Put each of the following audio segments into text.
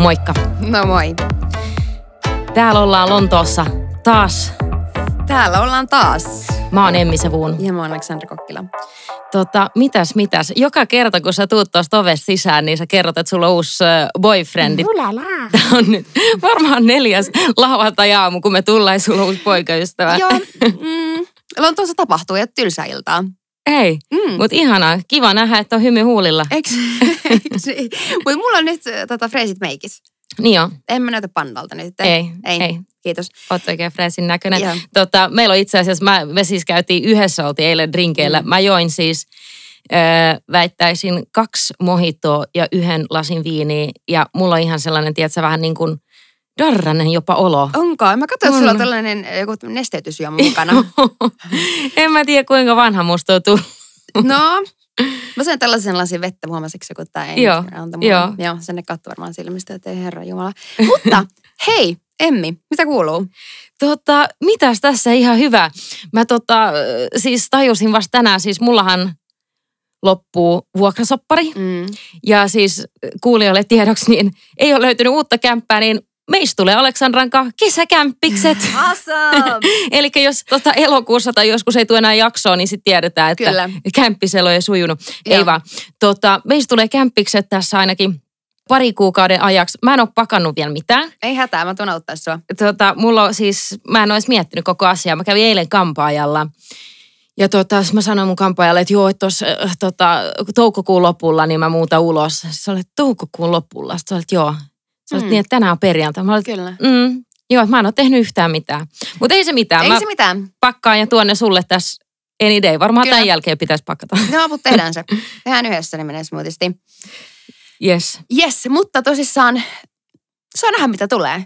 Moikka. No moi. Täällä ollaan Lontoossa taas. Täällä ollaan taas. Mä oon Emmi Sevuun. Ja mä oon Aleksandra Kokkila. Tota, mitäs, mitäs? Joka kerta, kun sä tuut tuosta ovesta sisään, niin sä kerrot, että sulla on uusi boyfriendi. Tää on nyt varmaan neljäs lauantai-aamu, kun me tullaan ja sulla on uusi poikaystävä. Joo, mm, Lontoossa tapahtuu ja tylsä iltaa. Ei, Mm. mutta ihanaa. Kiva nähdä, että on hymy huulilla. Eiks? Mutta mulla on nyt äh, tota, freesit meikis. Niin on. En mä näytä pandalta nyt. Ei, ei. ei. Kiitos. Oot oikein freesin näköinen. Joo. Tota, meillä on itse asiassa, mä, me siis käytiin yhdessä, oltiin eilen drinkeillä. Mm. Mä join siis, ö, väittäisin, kaksi mohitoa ja yhden lasin viiniä. Ja mulla on ihan sellainen, tiedätkö, vähän niin kuin darranen jopa olo. Onko? Mä katsoin, että sulla on tällainen äh, joku nesteytysjuoma mukana. en mä tiedä, kuinka vanha musta on tullut. no, mä sain tällaisen lasin vettä, huomasitko, kun tää ei Joo, mulle. joo. Joo, sen ne katsoi varmaan silmistä, että ei herra jumala. Mutta hei, Emmi, mitä kuuluu? Tota, mitäs tässä ihan hyvä. Mä tota, siis tajusin vasta tänään, siis mullahan loppuu vuokrasoppari. Mm. Ja siis kuulijoille tiedoksi, niin ei ole löytynyt uutta kämppää, niin meistä tulee Aleksandran kanssa kesäkämppikset. Awesome! Eli jos tota elokuussa tai joskus ei tule enää jaksoa, niin sitten tiedetään, että Kyllä. kämppiselo ei sujunut. Joo. Ei vaan. Tota, meistä tulee kämppikset tässä ainakin pari kuukauden ajaksi. Mä en ole pakannut vielä mitään. Ei hätää, mä tuun auttaa sua. Tota, mulla on siis, mä en ole edes miettinyt koko asiaa. Mä kävin eilen kampaajalla. Ja tota, mä sanoin mun kampaajalle, että joo, että tuossa äh, tota, toukokuun lopulla niin mä muutan ulos. Se oli, että toukokuun lopulla. Sitten olet, joo. Sä olet Mm. niin, että tänään on perjantai. Mä olin, Kyllä. mm, joo, että mä en ole tehnyt yhtään mitään. Mutta ei se mitään. Ei mä se mitään. pakkaan ja tuonne sulle tässä any day. Varmaan Kyllä. tämän jälkeen pitäisi pakata. Joo, mutta tehdään se. Tehdään yhdessä, niin menee smoothisti. Yes, Yes, mutta tosissaan saa nähdä, mitä tulee.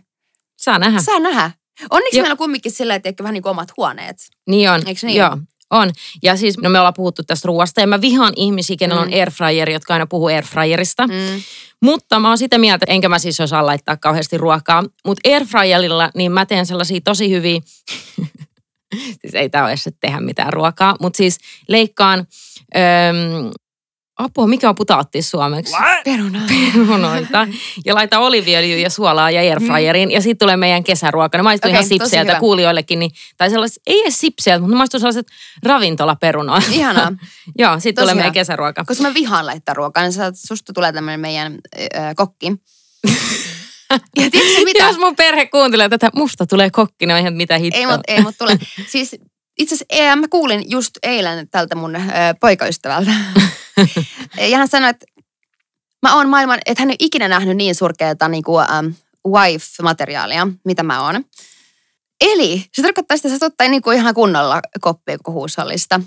saa nähdä. Saa nähdä. Onneksi Joo. meillä on kumminkin sillä, että ehkä vähän niin kuin omat huoneet. Niin on. Eiks niin? Joo, on. Ja siis no me ollaan puhuttu tästä ruoasta ja mä vihaan ihmisiä, kenellä Mm. on airfryer, jotka aina puhuu airfryerista. Mm. Mutta mä oon sitä mieltä, enkä mä siis osaa laittaa kauheasti ruokaa. Mutta airfryerilla niin mä teen sellaisia tosi hyviä, siis ei tää ole edes tehdä mitään ruokaa, mutta siis leikkaan, öm, apua, mikä on putaattis suomeksi? Peruna. perunoita ja laita oliviöljyä ja suolaa ja airfryeriin ja sitten tulee meidän kesäruoka. Ne maistuu Okei, ihan sipseiltä hyvä. kuulijoillekin, niin, tai sellaiset, ei edes sipseiltä, mutta ne maistuu sellaiset ravintolaperunoita. Ihanaa. Joo, sitten tulee hyvä. meidän kesäruoka. Koska mä vihaan laittaa ruokaa, niin sä- susta tulee tämmöinen meidän ö, kokki. ja tiedätkö mitä? Jos mun perhe kuuntelee tätä, musta tulee kokki, ne on ihan mitä hittoa. Ei, mut, ei, mut tule. Siis itse asiassa mä kuulin just eilen tältä mun ö, poikaystävältä. ja hän sanoi, että mä oon maailman, että hän ei ikinä nähnyt niin surkeata niin kuin, um, wife-materiaalia, mitä mä oon. Eli se tarkoittaa sitä, että sä ottaa niin kuin ihan kunnolla koppia koko huushallista.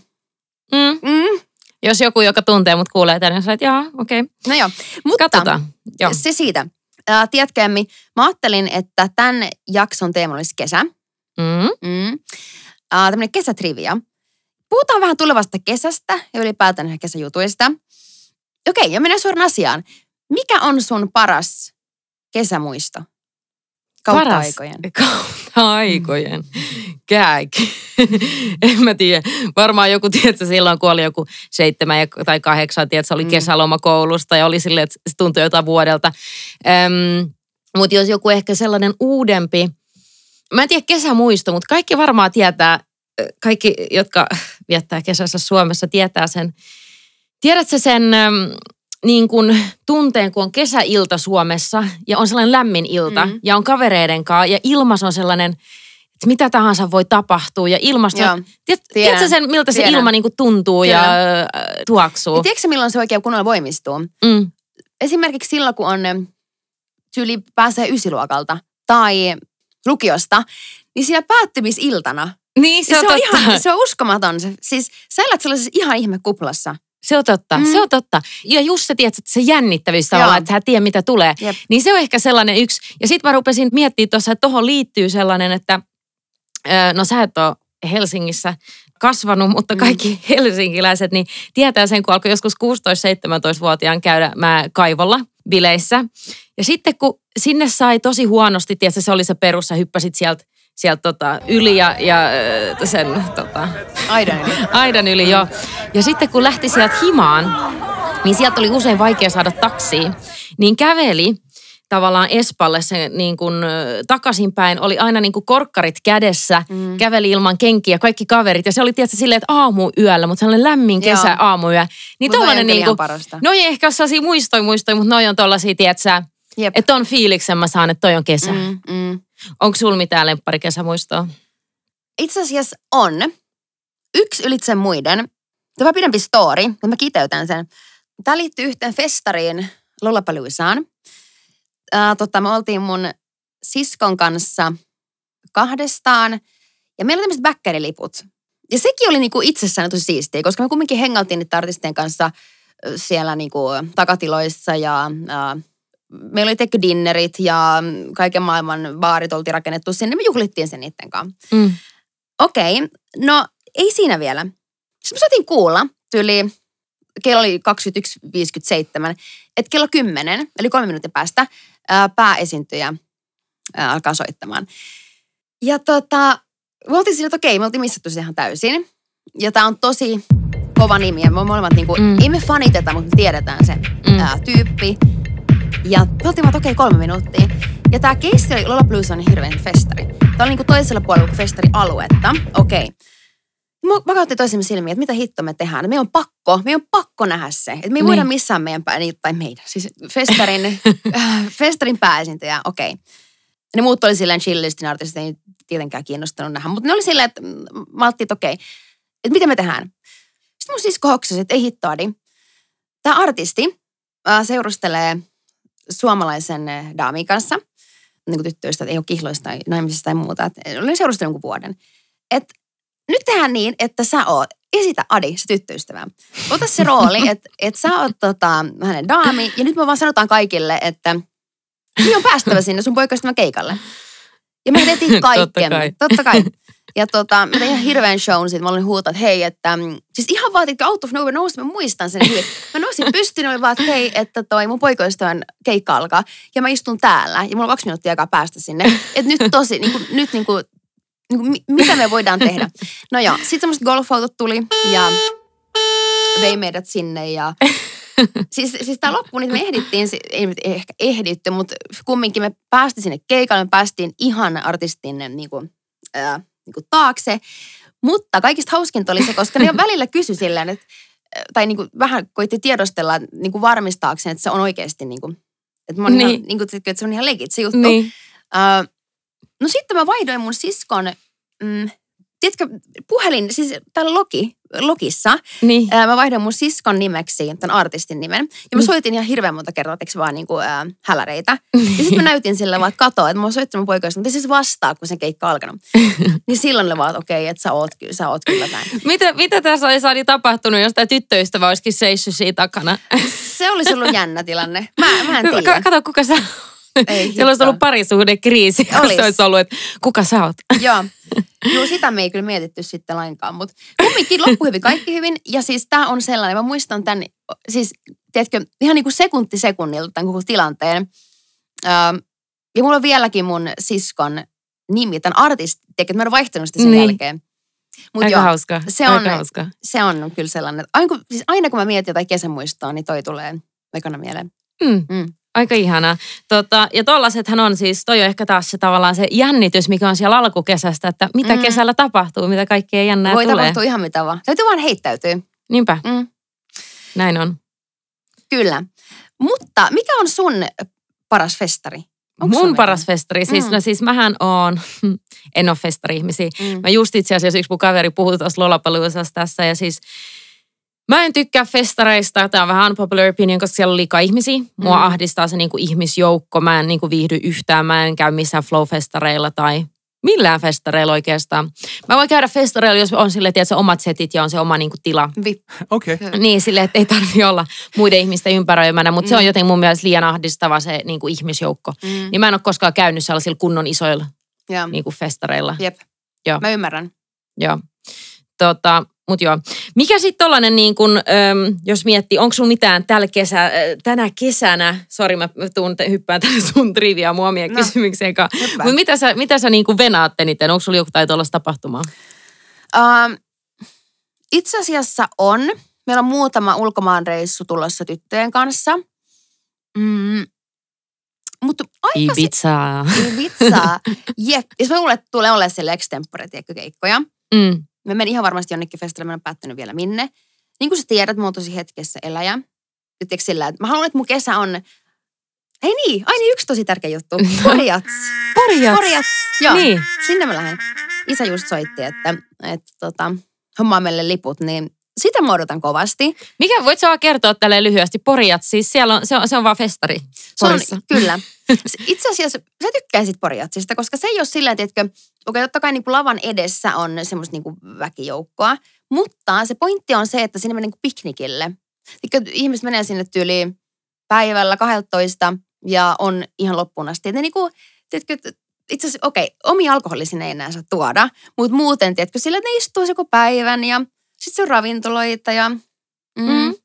Mm. Mm. Jos joku, joka tuntee mut kuulee tänne, niin että jaa, okei. Okay. No joo, mutta Katsotaan. Joo. se siitä. Äh, tiedätkö Emmi, mä ajattelin, että tämän jakson teema olisi kesä. Mm. Mm. Uh, tämmöinen kesätrivia. Puhutaan vähän tulevasta kesästä ja ylipäätään kesäjutuista. Okei, ja mennään suoraan asiaan. Mikä on sun paras kesämuisto? Kautta Paras. aikojen. Kautta aikojen. Kääk. en mä tiedä. Varmaan joku, tiedätkö, silloin kun oli joku seitsemän tai kahdeksan, tiedätkö, oli Mm. kesäloma koulusta ja oli silleen, että se tuntui jotain vuodelta. Öm, mutta jos joku ehkä sellainen uudempi, mä en tiedä kesämuisto, mutta kaikki varmaan tietää, kaikki, jotka viettää kesässä Suomessa, tietää sen. Tiedätkö sen niin kuin tunteen, kun on kesäilta Suomessa ja on sellainen lämmin ilta Mm. ja on kavereiden kanssa ja ilmas on sellainen, että mitä tahansa voi tapahtua ja ilmasto. Joo, Tiedät, tiedän. tiedätkö sen, miltä se Tiedän. ilma niin kuin tuntuu ja Kyllä. äh, tuoksuu? Ja tiedätkö milloin se oikein kunnolla voimistuu? Mm. Esimerkiksi silloin, kun on tyyli pääsee ysiluokalta tai lukiosta, niin siinä päättymisiltana Niin, se, Se, on, totta. ihan, se on uskomaton. Se, siis sä elät sellaisessa ihan ihmekuplassa. Se on totta, Mm. mm. se on totta. Ja just se, tiedät, että se jännittävyys tavallaan, Joo. että sä tiedät mitä tulee. Jep. Niin se on ehkä sellainen yksi. Ja sitten mä rupesin miettimään tuossa, että tuohon liittyy sellainen, että no sä et ole Helsingissä kasvanut, mutta Mm. kaikki helsinkiläiset niin tietää sen, kun alkoi joskus 16-17-vuotiaan käydä mä kaivolla bileissä. Ja sitten kun sinne sai tosi huonosti, tiedätkö, se oli se perus, sä hyppäsit sieltä sieltä tota, yli ja, ja sen tota, Aidan yli. aidan yli jo. Ja sitten kun lähti sieltä himaan, niin sieltä oli usein vaikea saada taksiin. Niin käveli tavallaan Espalle se niin kuin, takaisinpäin oli aina niin kuin korkkarit kädessä, mm. käveli ilman kenkiä, kaikki kaverit. Ja se oli tietysti silleen, että aamuyöllä, mutta sellainen lämmin kesä Joo. aamuyö. Niin noi tollainen niin kuin, no ei ehkä ole sellaisia muistoi, muistoi, mutta noi on tollaisia, tietsä, Jep. että on fiiliksen mä saan, että toi on kesä. Mm, mm. Onko sulla mitään lemparikesämuistoa? Itse asiassa on yksi ylitse muiden. Tämä pidempi story, mutta mä kiteytän sen. Tämä liittyy yhteen festariin Lollapaloozaan. Ää, tota, me oltiin mun siskon kanssa kahdestaan ja meillä oli tämmöiset bäkkäriliput. Ja sekin oli niinku itsessään tosi siistiä, koska me kumminkin hengailtiin niiden artistien kanssa siellä niinku takatiloissa ja ää, meillä oli tekky dinnerit ja kaiken maailman baarit oltiin rakennettu sinne. Me juhlittiin sen niiden kanssa. Mm. Okei, no ei siinä vielä. Sitten me saatiin kuulla, tyyli, kello oli 21.57, että kello 10, eli kolme minuutin päästä, ää, pääesiintyjä ää, alkaa soittamaan. Ja tota, me oltiin siinä, että okei, me oltiin missattu se ihan täysin. Ja tää on tosi kova nimi, ja me molemmat niinku, Mm. ei me faniteta, mutta me tiedetään se mm. ää, tyyppi. Ja me oltiin että okei, kolme minuuttia. Ja tää keissi oli Lollapalooza on hirveän festari. Tää oli niinku toisella puolella kuin festarialuetta. Okei. Mä vakautti toisemme silmiin, että mitä hitto me tehdään. Me on pakko, me on pakko nähdä se. Että me ei Niin. voida missään meidän, pää, niin, tai meidän, siis festarin, äh, festarin pääesiintyjä, okei. Ne muut oli silleen chillistin artistit, ei tietenkään kiinnostanut nähdä. Mutta ne oli silleen, että mm, mä ajattelin, että okei, että mitä me tehdään. Sitten mun sisko hoksasi, että ei hittoadi. Tämä artisti äh, seurustelee suomalaisen äh, daamin kanssa, niin kuin tyttöistä, että ei ole kihloista tai naimisista tai muuta. Että olen seurustellut jonkun vuoden. Et nyt tehdään niin, että sä oot, esitä Adi, se tyttöystävä. Ota se rooli, että et sä oot tota, hänen daami, ja nyt me vaan sanotaan kaikille, että niin on päästävä sinne sun poikaystävän keikalle. Ja me tehtiin Totta kaikkemme. kai. Totta kai. Ja tota, mä tein ihan hirveän shown siitä. Mä olin huutaa, että hei, että... mm, Siis ihan vaan, että out of nowhere nousi, mä muistan sen hyvin. Mä nousin pystyyn ja olin vaan, että hei, että toi mun poikaystävän keikka alkaa. Ja mä istun täällä ja mulla on kaksi minuuttia aikaa päästä sinne. Että nyt tosi, niin kuin, nyt niin kuin, niin kuin, mi- mitä me voidaan tehdä. No joo, sitten semmoiset golfautot tuli ja vei meidät sinne ja siis, siis tämä loppu, niin me ehdittiin, ei nyt ehkä ehditty, mutta kumminkin me päästiin sinne keikalle, me päästiin ihan artistin niin kuin, ää, niin kuin taakse. Mutta kaikista hauskinta oli se, koska ne välillä kysy silleen, että, tai niin kuin vähän koitti tiedostella niin kuin varmistaakseen, että se on oikeasti niin kuin, että, Niin. ihan, niin kuin, että se on ihan legit se juttu. Niin. Ää, no sitten mä vaihdoin mun siskon, mm, tiedätkö, puhelin, siis täällä Loki, Lokissa, Niin. ää, mä vaihdoin mun siskon nimeksi tämän artistin nimen. Ja mä Mm. soitin ihan hirveän monta kertaa, eikö vaan niinku, ää, häläreitä. Ja sitten mä näytin sille vaan, että kato, että mä oon soittanut mun poikaista, mutta siis vastaa, kun sen keikka alkanut. niin silloin oli vaan, että okei, että sä oot, kyllä, sä oot kyllä näin. Mitä, mitä tässä olisi Adi tapahtunut, jos tämä tyttöystävä olisikin seissyt siinä takana? Se olisi ollut jännä tilanne. Mä, mä en tiedä. Ka- Kato, kuka sä Ei Siellä olisi ollut parisuhdekriisi, jos olisi ollut, että kuka sä oot? Joo. Joo, sitä me ei kyllä mietitty sitten lainkaan, mutta kumminkin loppu hyvin, kaikki hyvin. Ja siis tämä on sellainen, mä muistan tämän, siis tiedätkö, ihan niin kuin sekunti sekunnilta tämän koko tilanteen. Öö, ja mulla on vieläkin mun siskon nimi, tämän artisti, tiedätkö, että mä en vaihtanut sitä sen Niin. jälkeen. Mutta Aika joo, hauska. se on- Aika hauska. se on kyllä sellainen, että aina kun, siis aina kun mä mietin jotain kesämuistoa, niin toi tulee ekana mieleen. Mm. Mm. Aika ihanaa. Tota, ja tollasethan on siis, toi on ehkä taas se tavallaan se jännitys, mikä on siellä alkukesästä, että mitä Mm. kesällä tapahtuu, mitä kaikkea jännää Voi tulee. tapahtua ihan mitä vaan. Täytyy vaan heittäytyä. Niinpä, Mm. näin on. Kyllä. Mutta mikä on sun paras festari? Onko Mun paras festari, siis, Mm. no siis mähän oon, en ole festari-ihmisiä. mitään? Mä just itse asiassa yksi mun kaveri puhui tuossa tässä ja siis Mä en tykkää festareista, tämä on vähän unpopular opinion, koska siellä on liikaa ihmisiä. Mua Mm. ahdistaa se niinku ihmisjoukko, mä en niinku viihdy yhtään, mä en käy missään flow-festareilla tai millään festareilla oikeastaan. Mä voin käydä festareilla, jos on sille, että se omat setit ja on se oma niinku tila. Okei. Okay. Niin, sille, että ei tarvi olla muiden ihmisten ympäröimänä, mutta mm. se on Mm. jotenkin mun mielestä liian ahdistava se niinku ihmisjoukko. mm. Niin mä en ole koskaan käynyt sellaisilla kunnon isoilla Ja. niinku festareilla. Jep. Joo. Mä ymmärrän. Joo. Tota, mut joo. Mikä sitten tollanen niin kun, äm, jos miettii, onko sulla mitään tällä kesä, äh, tänä kesänä, sori mä tuun, hyppään tänne sun trivia muomien No. kysymykseen. Mutta mitä sä, mitä sä niin kuin venaat eniten? Onko sulla joku tai tuollaista tapahtumaa? Ähm, itse asiassa on. Meillä on muutama ulkomaanreissu tulossa tyttöjen kanssa. Mm. Mutta aika si- Ibiza. Ibiza. Jep. Jos mä luulen, että tulee olemaan siellä extempore, keikkoja. Mm. Mä menen ihan varmasti jonnekin festiville, mä en ole päättänyt vielä minne. Niin kuin sä tiedät, mä oon tosi hetkessä eläjä. Tiedätkö sillä, että mä haluan, että mun kesä on... Ei niin, ai niin, yksi tosi tärkeä juttu. Porjats. Porjats. Porjats. Joo, Niin. sinne mä lähden. Isä just soitti, että, että tota, hommaa meille liput, niin sitä mä odotan kovasti. Mikä, voit sä kertoa tälleen lyhyesti? Porjat, siis siellä on, se on, se on vaan festari Se on, Porissa. kyllä. Itse asiassa sä tykkäisit Porjatsista, koska se ei ole sillä, että okei, okay, totta kai niin kuin lavan edessä on semmoista niin kuin väkijoukkoa, mutta se pointti on se, että sinne menee niin piknikille. Tiedätkö, ihmiset menee sinne tyyliin päivällä 12 ja on ihan loppuun asti. Että niin kuin, tiedätkö, itse asiassa, okei, okay, omi alkoholi sinne ei enää saa tuoda, mutta muuten, tiedätkö, sillä, ne istuu joku päivän ja sitten se on ravintoloita ja... Mm, Mm.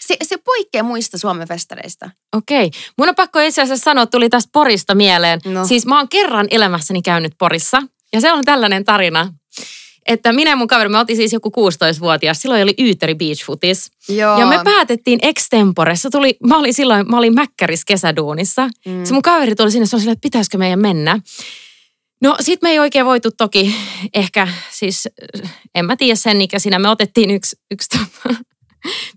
se, se poikkeaa muista Suomen festareista. Okei. Mun on pakko itse asiassa sanoa, tuli tästä Porista mieleen. No. Siis mä oon kerran elämässäni käynyt Porissa. Ja se on tällainen tarina, että minä ja mun kaveri, me oltiin siis joku 16-vuotias. Silloin oli Yyteri Beach Footis. Joo. Ja me päätettiin extemporessa. Tuli, mä olin silloin, mä olin Mäkkäris kesäduunissa. Mm. Se mun kaveri tuli sinne, se oli silleen, että pitäisikö meidän mennä. No sit me ei oikein voitu toki ehkä, siis en mä tiedä sen ikäisinä. Me otettiin yksi, yksi tota,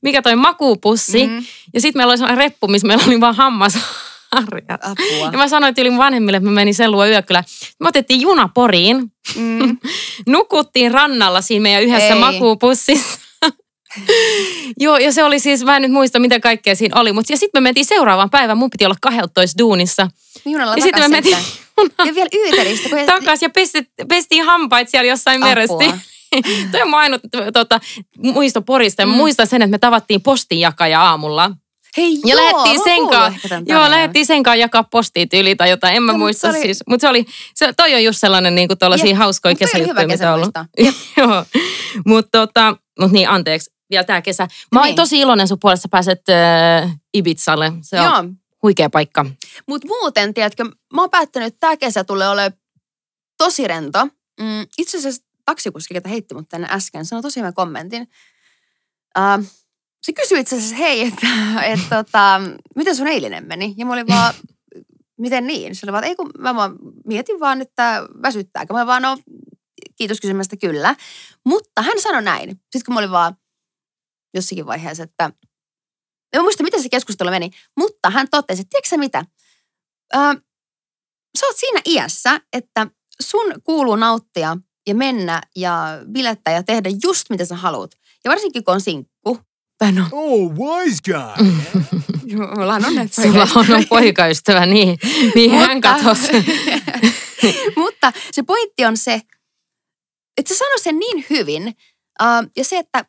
mikä toi makuupussi. Mhm. Ja sitten meillä oli sellainen reppu, missä meillä oli vaan hammasharjat. Apua. Ja mä sanoin yli vanhemmille, että mä menin sen luo yökylä. Me otettiin juna Poriin, Mm. nukuttiin rannalla siinä meidän yhdessä Ei. makuupussissa. Joo, ja se oli siis, mä en nyt muista mitä kaikkea siinä oli, mutta sitten me mentiin seuraavan päivän, mun piti olla 12 duunissa. Junalla Ja sitten me mentiin. Ja vielä Yyteristä. Kun takas ja pestit, pestiin hampait siellä jossain Apua. meressä. Toi on ainut tota, muisto Porista. Mm. muistan sen, että me tavattiin postinjakaja aamulla. Hei Ja joo, lähdettiin sen kanssa, joo, lähdettiin sen kanssa jakaa postia tyyliin tai jotain, en mä No, muista oli- siis. Mutta se oli, se, toi on just sellainen niin kuin tuollaisia hauskoja kesäjuttuja, mitä on ollut. joo, mutta tota, mut niin, anteeksi, vielä tää kesä. Mä olin Niin. tosi iloinen sun puolesta pääset äh, Ibizalle. Se on Joo, huikea paikka. mutta muuten, tiedätkö, mä oon päättänyt, että tämä kesä tulee olemaan tosi rento. Mm, itse asiassa taksikuski, ketä heitti mut tänne äsken, sanoi tosi hyvän kommentin. Uh, se kysyi itse asiassa, hei, että et, tota, miten sun eilinen meni? Ja mä olin vaan, miten niin? Se oli vaan, ei kun mä vaan mietin vaan, että väsyttääkö. Mä vaan, no kiitos kysymästä kyllä. Mutta hän sanoi näin. Sitten kun mä olin vaan jossakin vaiheessa, että en muista, miten se keskustelu meni, mutta hän totesi, että tiedätkö sä mitä? Ö, sä oot siinä iässä, että sun kuuluu nauttia ja mennä ja bilettää ja tehdä just mitä sä haluat. Ja varsinkin kun on sinkku. Tai no, Oh, wise guy. ollaan on Sulla on, on poikaystävä, niin, niin hän katosi. Mutta se pointti on se, että se sanoi sen niin hyvin. Uh, ja se, että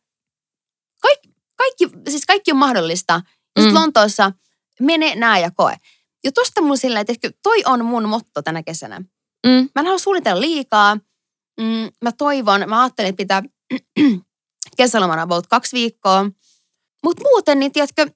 kaikki, kaikki, siis kaikki on mahdollista. Just Mm. Lontoossa mene, näe ja koe. Ja tosta mun sillä, että toi on mun motto tänä kesänä. Mm. Mä en halua suunnitella liikaa. Mm, mä toivon, mä ajattelin, että pitää kesälomana about kaksi viikkoa. Mutta muuten, niin tiedätkö,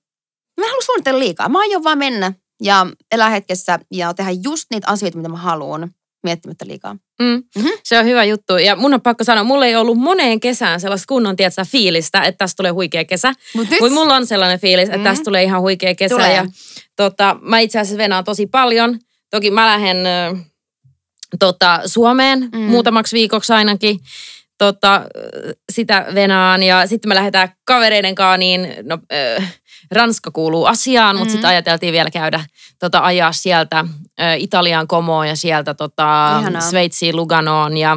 mä en halua suunnitella liikaa. Mä aion vaan mennä ja elää hetkessä ja tehdä just niitä asioita, mitä mä haluan, miettimättä liikaa. Mm. Mhm. Se on hyvä juttu. Ja mun on pakko sanoa, mulla ei ollut moneen kesään sellaista kunnon tietsä, fiilistä, että tästä tulee huikea kesä. Mut Mutta mulla on sellainen fiilis, että Mhm. tästä tulee ihan huikea kesä. Tulee. Ja, tota, mä itse asiassa venaan tosi paljon. Toki mä lähden tota, Suomeen mm. muutamaksi viikoksi ainakin. Tota, sitä venaan ja sitten me lähdetään kavereiden kanssa, niin no, ö, Ranska kuuluu asiaan, mutta Mm. sitten ajateltiin vielä käydä tota, ajaa sieltä ö, Italian Komoon ja sieltä tota, Ihanaa. Sveitsiin Luganoon ja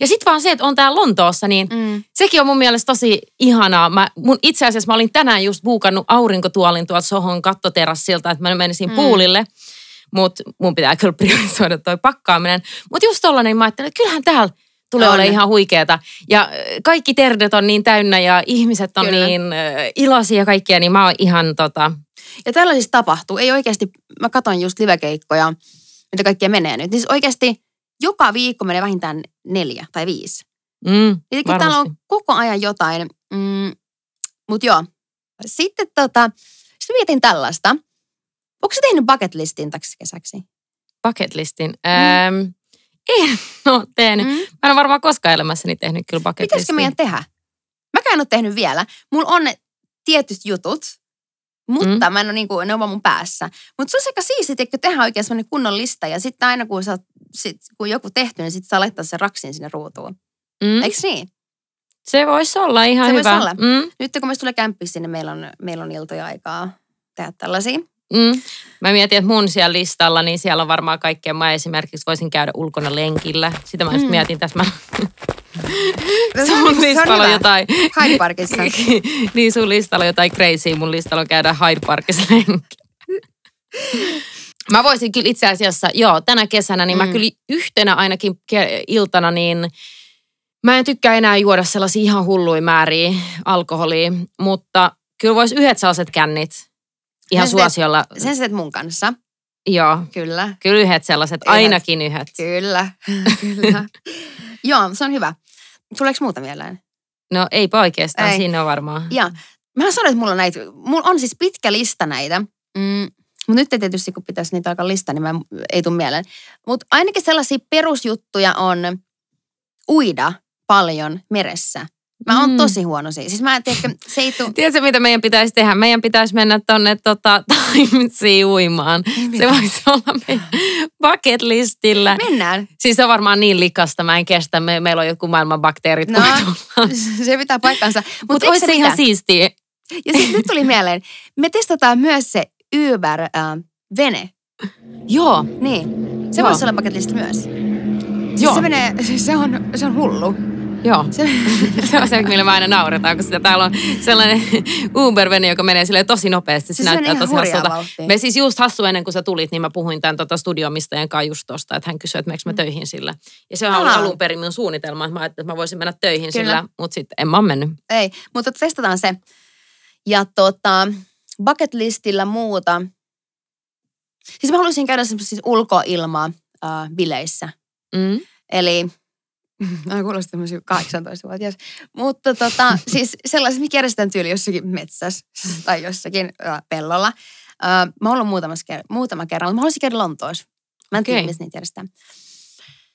ja sitten vaan se, että on täällä Lontoossa, niin mm, Sekin on mun mielestä tosi ihanaa. Mä, mun, itse asiassa mä olin tänään just buukannut aurinkotuolin tuolta Sohon kattoterassilta, että mä menisin mm. puulille. Mutta mun pitää kyllä priorisoida toi pakkaaminen. Mutta just tollanen mä ajattelin, että kyllähän täällä tulee On. olemaan ihan huikeeta. Ja äh, kaikki terdet on niin täynnä ja ihmiset on Kyllä. niin äh, iloisia ja kaikkia, niin mä oon ihan tota... ja tällaisista tapahtuu. Ei oikeasti, mä katson just livekeikkoja, mitä kaikkea menee nyt. Niin siis oikeasti joka viikko menee vähintään neljä tai viisi. Mm, Eli täällä on koko ajan jotain. Mm, Mutta joo. Sitten tota, sitten mietin tällaista. Onko sä tehnyt bucket listin täksi kesäksi? Bucket listin. Mm. Ähm, en ole tehnyt. Mm. Mä en ole varmaan koskaan elämässäni tehnyt kyllä bucket Pitäisikö meidän tehdä? Mäkään en ole tehnyt vielä. Mulla on ne tietyt jutut, Mutta mm. mä en ole niinku, ne on vaan mun päässä. Mutta se olisi aika siistiä, että tehdään oikein semmoinen kunnon lista. Ja sitten aina kun, sä, sit, kun joku tehty, niin sitten saa laittaa sen raksin sinne ruutuun. Mm. Eikö niin? Se voisi olla ihan Se hyvä. voisi olla. Mm. Nyt kun meistä tulee kämppis sinne, meillä on, meillä on iltoja aikaa tehdä tällaisia. Mm. Mä mietin, että mun siellä listalla, niin siellä on varmaan kaikkea. Mä esimerkiksi voisin käydä ulkona lenkillä. Sitä mä just Mm. mietin tässä. Mä... Se sun listalla on jotain... Hyde Parkissa. niin sun listalla on jotain crazy. Mun listalla on käydä Hyde Parkissa lenkki. Mä voisin kyllä itse asiassa, joo, tänä kesänä, niin mm. Mä kyllä yhtenä ainakin iltana, niin mä en tykkää enää juoda sellaisia ihan hulluja määriä alkoholia, mutta kyllä vois yhdet sellaiset kännit ihan Sen sä teet- suosiolla. Sen sä teet mun kanssa. Joo, Kyllä. kyllä yhdet sellaiset, Yhdet. ainakin yhdet. Kyllä. Kyllä. Joo, se on hyvä. Tuleeko muuta mieleen? No eipä oikeastaan, Ei. siinä on varmaan. Ja mä sanoin, että mulla on näitä, mulla on siis pitkä lista näitä. Mm, mutta nyt ei tietysti, kun pitäisi niitä alkaa lista, niin mä ei tule mieleen. Mutta ainakin sellaisia perusjuttuja on uida paljon meressä. Mä oon Mm. tosi huono siinä. Siis mä en tiedä, se ei tuu... Tiedätkö, mitä meidän pitäisi tehdä? Meidän pitäisi mennä tonne tota, Timesiin uimaan. Se voisi olla meidän bucket listillä. Mennään. Siis se on varmaan niin likasta, mä en kestä. Me, meillä on jotkut maailman bakteerit. No, se pitää paikkansa. Mutta Mutta olisi se ihan siistiä. Ja sitten nyt tuli mieleen, me testataan myös se Uber-vene. Joo, Niin. Se Joo. voisi olla bucket list myös. Siis Joo. se menee, siis se on, se on hullu. Joo. Se, Se on se, millä me aina nauretaan, kun sitä täällä on sellainen Uber-vene, joka menee silleen tosi nopeasti. Se Siis se näyttää tosi hassulta. vauhtia. Me siis just hassu ennen kuin sä tulit, niin mä puhuin tämän tota studiomistajan kanssa just tosta, että hän kysyi, että meneekö mä töihin sillä. Ja se Mm. Aa. alun perin minun suunnitelma, että mä ajattelin, että mä voisin mennä töihin Kyllä. sillä, mutta sitten en mä ole mennyt. ei, mutta testataan se. Ja tota, bucket listillä muuta. Siis mä haluaisin käydä semmoisissa ulkoilmaa äh, bileissä. Mm. Eli, mä kuulostaa tämmöisiä 18-vuotias. Mutta tota, siis sellaiset, mikä järjestetään tyyli jossakin metsässä tai jossakin äh, pellolla. Äh, mä oon ollut muutamassa ker- muutama kerran, mutta mä haluaisin käydä Lontoossa. Mä en tiedä, Okei. missä niitä järjestetään.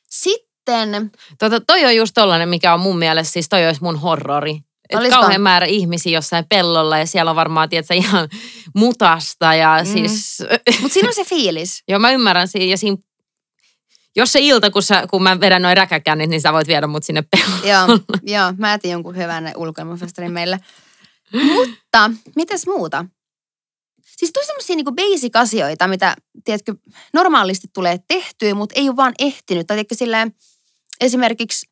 Sitten, Tota, toi on just tollanen, mikä on mun mielestä, siis toi olisi mun horrori. Et kauhean määrä ihmisiä jossain pellolla ja siellä on varmaan, tiedätkö, ihan mutasta ja Mm. siis... mutta siinä on se fiilis. Joo, mä ymmärrän siinä. Ja siinä jos se ilta, kun, sä, kun mä vedän noin räkäkännit, niin sä voit viedä mut sinne pellolle. joo, joo, mä etin jonkun hyvän ulkoilmafestarin meille. Mutta, mitäs muuta? Siis tosi semmoisia niinku basic asioita, mitä, tiedätkö, normaalisti tulee tehtyä, mutta ei ole vaan ehtinyt. Tai tiedätkö, silleen, esimerkiksi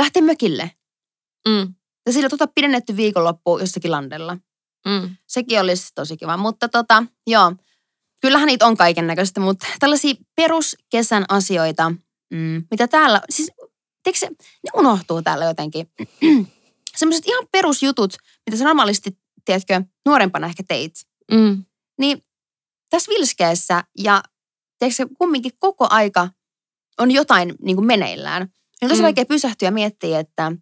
lähteä mökille. Mm, Ja sillä tota pidennetty viikonloppu jossakin landella. mm. Sekin olisi tosi kiva. Mutta tota, joo, kyllähän niitä on kaiken näköistä, mutta tällaisia peruskesän asioita, mm, mitä täällä, siis tiedätkö, se, ne unohtuu täällä jotenkin. Semmoiset ihan perusjutut, mitä sä normaalisti, tiedätkö, nuorempana ehkä teit. Mm. Niin tässä vilskeessä ja tiedätkö, kumminkin koko aika on jotain niin kuin meneillään. Niin on tosi Mm. vaikea pysähtyä ja miettiä, että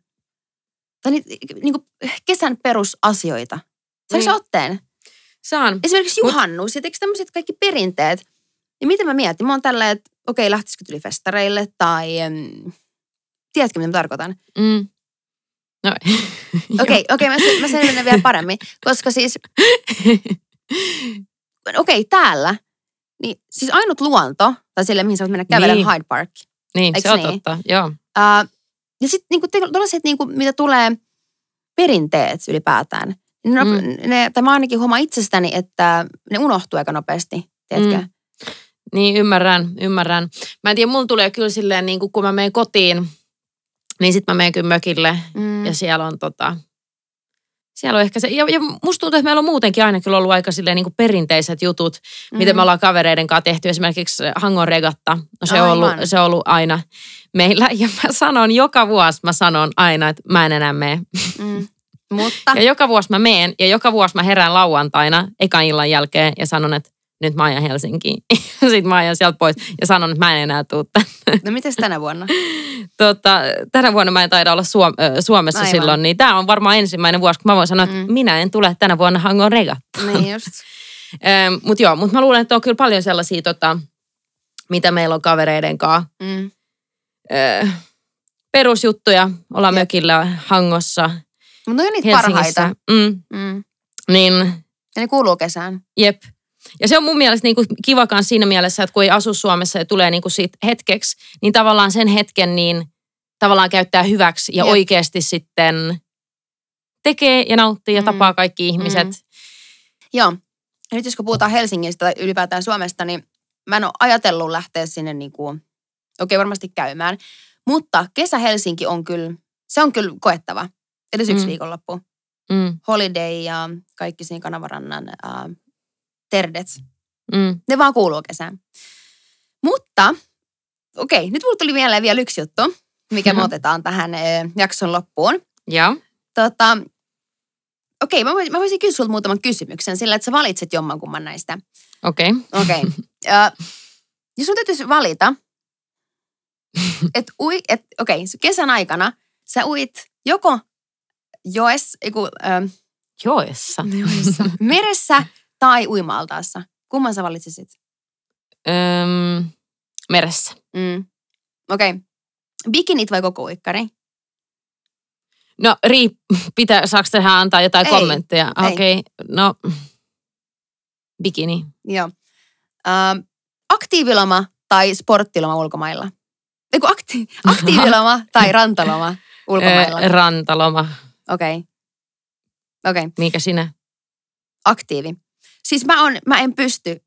tai niitä, niin kuin kesän perusasioita. Saiko Niin. otteen? Saan. Esimerkiksi juhannus ja teikö tämmöiset kaikki perinteet. Ja mitä mä mietin? Mä oon tällä, että okei, lähtisikö tuli festareille tai... em, tiedätkö, mitä mä tarkoitan? Mm. No, Okei, okei, mä, se- mä selvennän vielä paremmin. Koska siis, okei, täällä, niin siis ainut luonto, tai sille, mihin sä voit mennä kävellä, Niin. Hyde Park. niin, Eiks se on niin? totta. Joo. Uh, ja sitten niinku, tällaiset, niinku, mitä tulee perinteet ylipäätään. Ne, Mm. ne, tai mä ainakin huomaan itsestäni, että ne unohtuu aika nopeasti, tiedätkö? Mm. Niin, ymmärrän, ymmärrän. Mä en tiedä, mulla tulee kyllä silleen, niin kun mä menen kotiin, niin sitten mä menen kyllä mökille Mm. ja siellä on tota, siellä on ehkä se, ja, ja musta tuntuu, että meillä on muutenkin aina kyllä ollut aika silleen niin kuin perinteiset jutut, mm. mitä me ollaan kavereiden kanssa tehty. Esimerkiksi Hangon regatta, no se on, ollut, se on ollut aina meillä. Ja mä sanon joka vuosi, mä sanon aina, että mä en enää mene. Mm. Mutta, Ja joka vuosi mä meen ja joka vuosi mä herään lauantaina ekan illan jälkeen ja sanon, että nyt mä ajan Helsinkiin. Sitten mä ajan sieltä pois ja sanon, että mä en enää tuu tänne. no mites tänä vuonna? Tota, tänä vuonna mä en taida olla Suom- Suomessa Aivan. silloin, niin tämä on varmaan ensimmäinen vuosi, kun mä voin sanoa, että Mm. minä en tule tänä vuonna Hangon regatta. niin just. Mutta joo, mutta mä luulen, että on kyllä paljon sellaisia, tota, mitä meillä on kavereiden kanssa. Mm. Ö, perusjuttuja, ollaan Jep. mökillä Hangossa, Mutta ne on niitä Helsingissä. parhaita. Mm, Mm. niin Ja ne kuuluu kesään. Jep. Ja se on mun mielestä niin kuin kiva siinä mielessä, että kun ei asu Suomessa ja tulee niin kuin siitä hetkeksi, niin tavallaan sen hetken niin tavallaan käyttää hyväksi ja Jep. oikeasti sitten tekee ja nauttii ja Mm. tapaa kaikki ihmiset. Mm. Joo. Ja nyt jos kun puhutaan Helsingistä tai ylipäätään Suomesta, niin mä en ole ajatellut lähteä sinne niin kuin, okei okay, varmasti käymään. Mutta kesä Helsinki on kyllä, se on kyllä koettava. Edes yksi Mm. viikonloppu. Mm, Holiday ja kaikki siinä kanavarannan äh, terdet. mm. Ne vaan kuuluu kesään. Mutta, okei, okay, nyt mulle tuli mieleen vielä yksi juttu, mikä me Mhm. otetaan tähän äh, jakson loppuun. Ja. Tota, okei, mä, voisin, mä voisin kysyä sulta muutaman kysymyksen sillä, että sä valitset jommankumman näistä. Okei. Okay. Okei. Okay. jos sun täytyisi valita, että ui, et, okei, okay, kesän aikana sä uit joko joes, eiku, ähm, Joessa. joessa, meressä tai uima-altaassa. Kumman sä valitsisit? Öm, meressä. Mm. Okei. Okay. Bikinit vai koko uikkari? No riip, pitää, saako tähän antaa jotain Ei, kommentteja? ei. Okei, okay. no bikini. Joo. Ähm, aktiiviloma tai sporttiloma ulkomailla? Eiku akti, aktiiviloma tai rantaloma ulkomailla? Rantaloma. Okei. Okay. Okei. Okay. Mikä sinä? aktiivi. Siis mä, on, mä en pysty.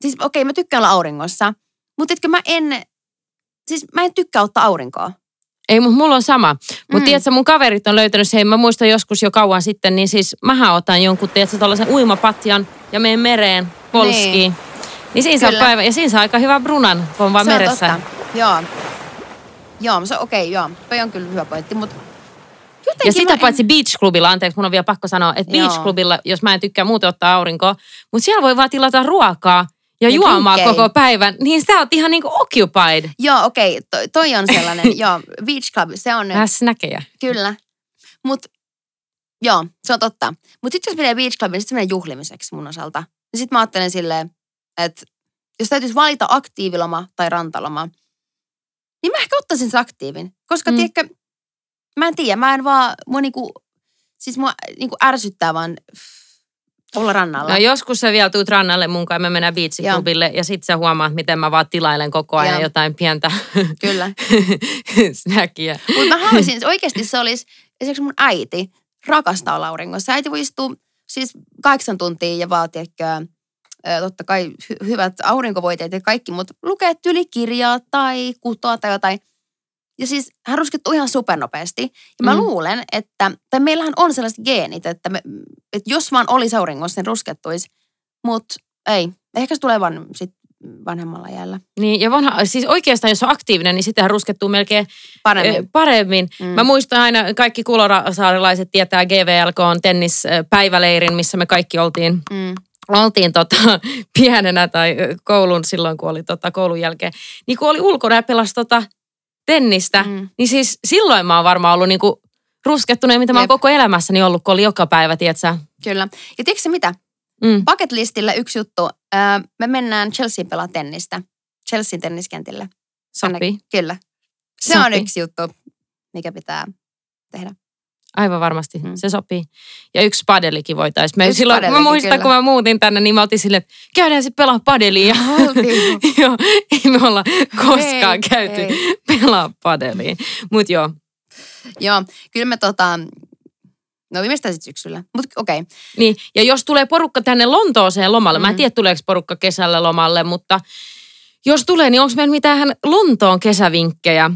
Siis okei, okay, mä tykkään olla auringossa, mutta etkö mä en, siis mä en tykkää ottaa aurinkoa. Ei, mutta mulla on sama. Mutta Mm. tiedätkö, mun kaverit on löytänyt sen, mä muistan joskus jo kauan sitten, niin siis mähän otan jonkun, tiedätkö, tällaisen uimapatjan ja menen mereen polskiin. Niin, niin siinä saa Kyllä. päivä, ja siinä saa aika hyvä brunan, kun on vaan Se on meressä. totta. Joo. Joo, se okei, okay, joo. Toi on kyllä hyvä pointti, mutta jotenkin Ja sitä paitsi Beach Clubilla, anteeksi, mun on vielä pakko sanoa, että Joo. Beach Clubilla, jos mä en tykkää muuten ottaa aurinkoa, mutta siellä voi vaan tilata ruokaa ja, Ja juomaan drinkkejä. koko päivän, niin sä oot ihan niinku occupied. Joo, okei, okay, toi, toi on sellainen, joo, Beach Club, se on, Vähän snäkejä. kyllä. Mutta joo, se on totta. Mutta sitten jos menee Beach Clubiin, niin sitten menee juhlimiseksi mun osalta. Ja sitten mä ajattelen silleen, että jos täytyisi valita aktiiviloma tai rantaloma, niin mä ehkä ottaisin se aktiivin. Koska mm. tiedätkö, mä en tiedä, mä en vaan, mua niinku, siis mua niinku ärsyttää vaan olla rannalla. No joskus sä vielä tuut rannalle mun kanssa, me mennään. Clubille ja sit sä huomaat, miten mä vaan tilailen koko ajan Joo. jotain pientä Kyllä. snäkiä. Mutta mä haluaisin, oikeasti se olisi, esimerkiksi mun äiti rakastaa olla auringossa. Äiti voi istua siis kahdeksan tuntia ja vaan, tiedätkö, totta kai hy- hyvät aurinkovoiteet ja kaikki, mutta lukee tylikirjaa tai kutoa tai jotain. Ja siis hän ruskettuu ihan supernopeasti. Ja mä Mm. luulen, että, tai meillähän on sellaiset geenit, että, me, että jos vaan olisi auringossa, niin ruskettuisi. Mutta ei. Ehkä se tulee vaan sit vanhemmalla jäällä. Niin, ja vanha, siis oikeastaan jos on aktiivinen, niin sitähän ruskettuu melkein Paremmin. eh, paremmin. Mm. Mä muistan aina, kaikki kulorasaarilaiset tietää GVLK on tennispäiväleirin, missä me kaikki oltiin Mm. oltiin tota, pienenä tai ö, koulun silloin, kun oli tota, koulun jälkeen, niin kun oli ulkona ja pelasi tota, tennistä, mm. Niin siis silloin mä oon varmaan ollut niinku ruskettuneen, mitä mä oon koko elämässäni ollut, kun oli joka päivä, tietsä. Kyllä. Ja tiedätkö mitä? Mm. Bucket listillä yksi juttu. Öö, me mennään Chelseain pelaa tennistä. Chelseain tenniskentille. Sopii. Kyllä. Se Sopii. on yksi juttu, mikä pitää tehdä. Aivan varmasti, mm. Se sopii. Ja yksi padelikin voitaisiin. Me Yksi silloin, mä padelikin, muistan, kyllä. kun mä muutin tänne, niin mä otin silleen, että käydään sitten pelaa padelia. Joo, ei me olla koskaan Ei, käyty ei. pelaa padeliin. Mutta joo, Joo, kyllä me tota, no viimeistään sitten syksyllä. Mutta okei, okay. Niin, ja jos tulee porukka tänne Lontooseen lomalle, mm. mä en Mm. tiedä tuleeko porukka kesällä lomalle, mutta jos tulee, niin onko meillä mitään Lontoon kesävinkkejä?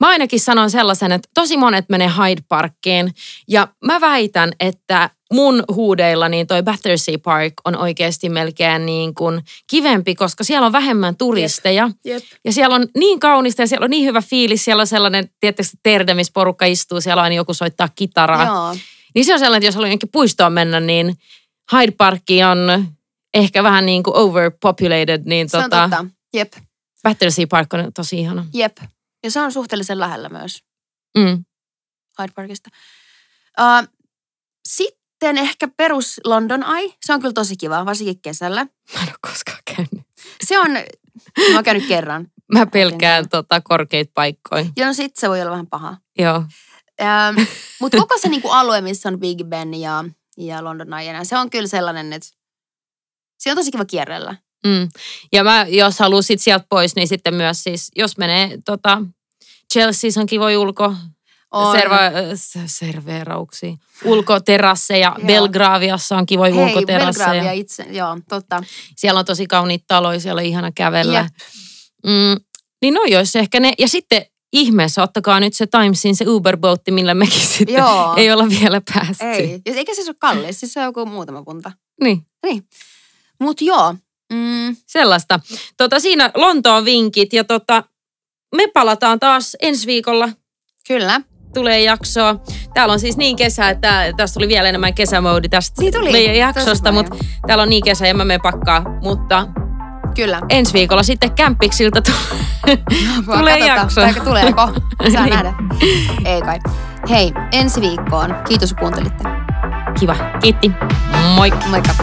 Mä ainakin sanon sellaisen, että tosi monet menee Hyde Parkiin ja mä väitän, että mun huudeilla niin toi Battersea Park on oikeasti melkein niin kuin kivempi, koska siellä on vähemmän turisteja. Jep. Ja siellä on niin kaunista ja siellä on niin hyvä fiilis. Siellä on sellainen, tietysti terde, missä porukka istuu. Siellä on aina joku soittaa kitaraa. Joo. Niin se on sellainen, että jos haluaa jonnekin puistoon mennä, niin Hyde Park on ehkä vähän niin kuin overpopulated, niin Se on tota, totta. Jep, Battersea Park on tosi ihana. jep. Ja se on suhteellisen lähellä myös Mm. Hyde Parkista. Uh, sitten ehkä perus London Eye. Se on kyllä tosi kiva, varsinkin kesällä. Mä en ole koskaan käynyt. Se on, mä oon käynyt kerran. Mä pelkään tota, korkeita paikkoja. Ja no sit se voi olla vähän paha. Joo. Ähm, Mutta koko se niinku alue, missä on Big Ben ja ja London Eye. Se on kyllä sellainen, että se on tosi kiva kierrellä. Mm. Ja mä, jos halusit sieltä pois, niin sitten myös siis, jos menee tota, Chelsea's on kivoja ulko, On. serva, serveerauksia, ulkoterasseja. Joo. Belgraviassa on kivoja Hei, ulkoterasseja. Belgravia itse, joo, totta. Siellä on tosi kauniit taloja, siellä on ihana kävellä. Jep. Mm, niin no jos ehkä ne, ja sitten ihmeessä ottakaa nyt se Timesin se Uber-boatti, millä mekin sitten Joo. ei olla vielä päästy. Ei, ja eikä se ole kallis, siis se on joku muutama punta. Niin, Mut joo, mm, sellaista. Tota, siinä Lontoon vinkit ja tota, me palataan taas ensi viikolla kyllä. tulee jaksoa. Täällä on siis niin kesä, että tästä tuli vielä enemmän kesämoodi tästä Niin tuli, meidän jaksosta, mutta täällä on niin kesä ja mä menen pakkaa. Mutta Kyllä. ensi viikolla sitten kämppiksiltä tulee, tulee Katsotaan, jakso. Tai tuleeko, saa Niin. nähdä. Ei kai. Hei, ensi viikkoon. Kiitos kun kuuntelitte. Kiva, kiitti. Moi. Moikka.